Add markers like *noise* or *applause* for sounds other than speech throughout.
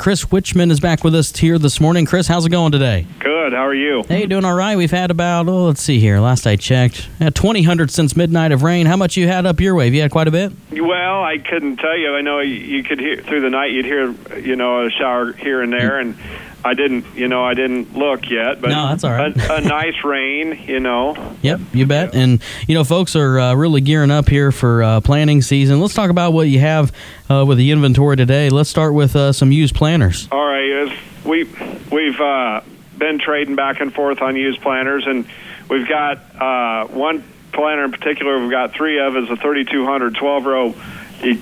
Chris Witchman is back with us here this morning. Chris, how's it going today? Good. How are you? Hey, doing all right. We've had about, oh, let's see here. Last I checked, yeah, 20 hundred since midnight of rain. How much you had up your way? Have you had quite a bit? Well, I couldn't tell you. I know you- you could hear through the night. You'd hear, you know, a shower here and there, mm. and I didn't, you know, I didn't look yet. But No, that's all right. a, a *laughs* nice rain, you know. Yep, you bet. And, you know, folks are uh, really gearing up here for uh, planting season. Let's talk about what you have uh, with the inventory today. Let's start with uh, some used planters. All right, we we've uh, been trading back and forth on used planters, and we've got uh, one planter in particular. We've got three of is a 3200 12 row e-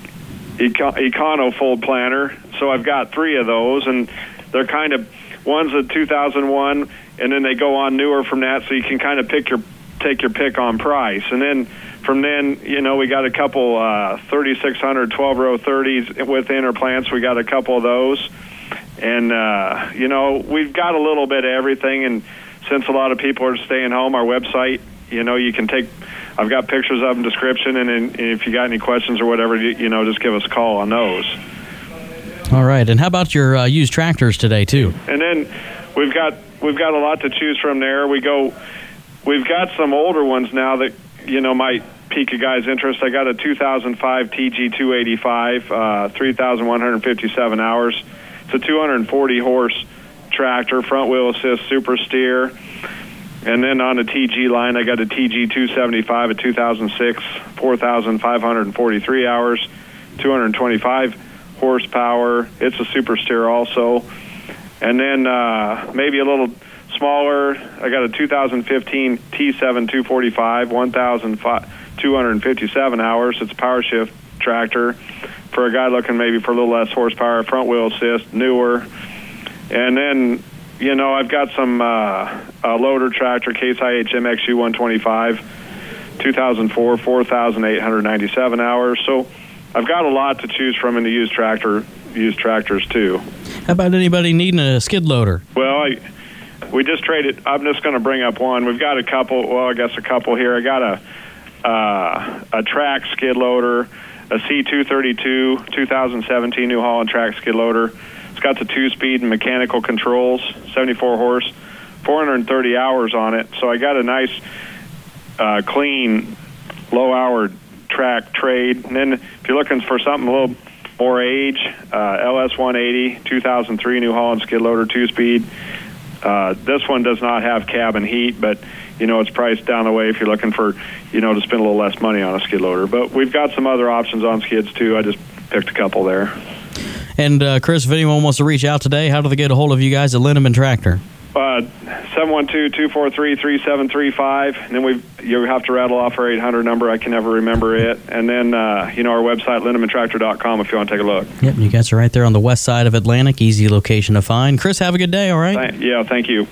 econo fold planter. So I've got three of those, and they're kind of one's a 2001, and then they go on newer from that. So you can kind of pick your take your pick on price, and then from then, you know, we got a couple uh, 3600 12 row 30s with interplants. We got a couple of those and uh, you know we've got a little bit of everything and since a lot of people are staying home our website you know you can take i've got pictures of them description and, and if you got any questions or whatever you, you know just give us a call on those All right. And how about your uh, used tractors today, too? and then we've got we've got a lot to choose from there we go we've got some older ones now that you know might pique a guy's interest i got a 2005 tg 285 uh, 3157 hours it's a 240 horse tractor front wheel assist super steer and then on the tg line i got a tg 275 a 2006 4543 hours 225 horsepower it's a super steer also and then uh, maybe a little smaller. I got a 2015 T7 245, 1,257 hours. It's a power shift tractor for a guy looking maybe for a little less horsepower, front wheel assist, newer. And then, you know, I've got some uh, a loader tractor, Case IH MXU 125, 2004, 4,897 hours. So I've got a lot to choose from in the used tractor, used tractors too. How about anybody needing a skid loader? Well, I, we just traded. I'm just going to bring up one. We've got a couple. Well, I guess a couple here. I got a uh, a track skid loader, a C232 2017 New Holland track skid loader. It's got the two-speed and mechanical controls, 74 horse, 430 hours on it. So I got a nice, uh, clean, low-hour track trade. And then if you're looking for something a little more age, uh, LS 180 2003 New Holland skid loader two-speed. Uh, this one does not have cabin heat, but you know it's priced down the way if you're looking for you know to spend a little less money on a skid loader. But we've got some other options on skids too. I just picked a couple there. And, uh, Chris, if anyone wants to reach out today, how do they get a hold of you guys at Lindeman Tractor? Uh, 712-243-3735. And then we you have to rattle off our 800 number. I can never remember it. And then uh, you know our website lindemantractor.com if you want to take a look. Yep, you guys are right there on the west side of Atlantic. Easy location to find. Chris, have a good day, all right? Yeah, thank you.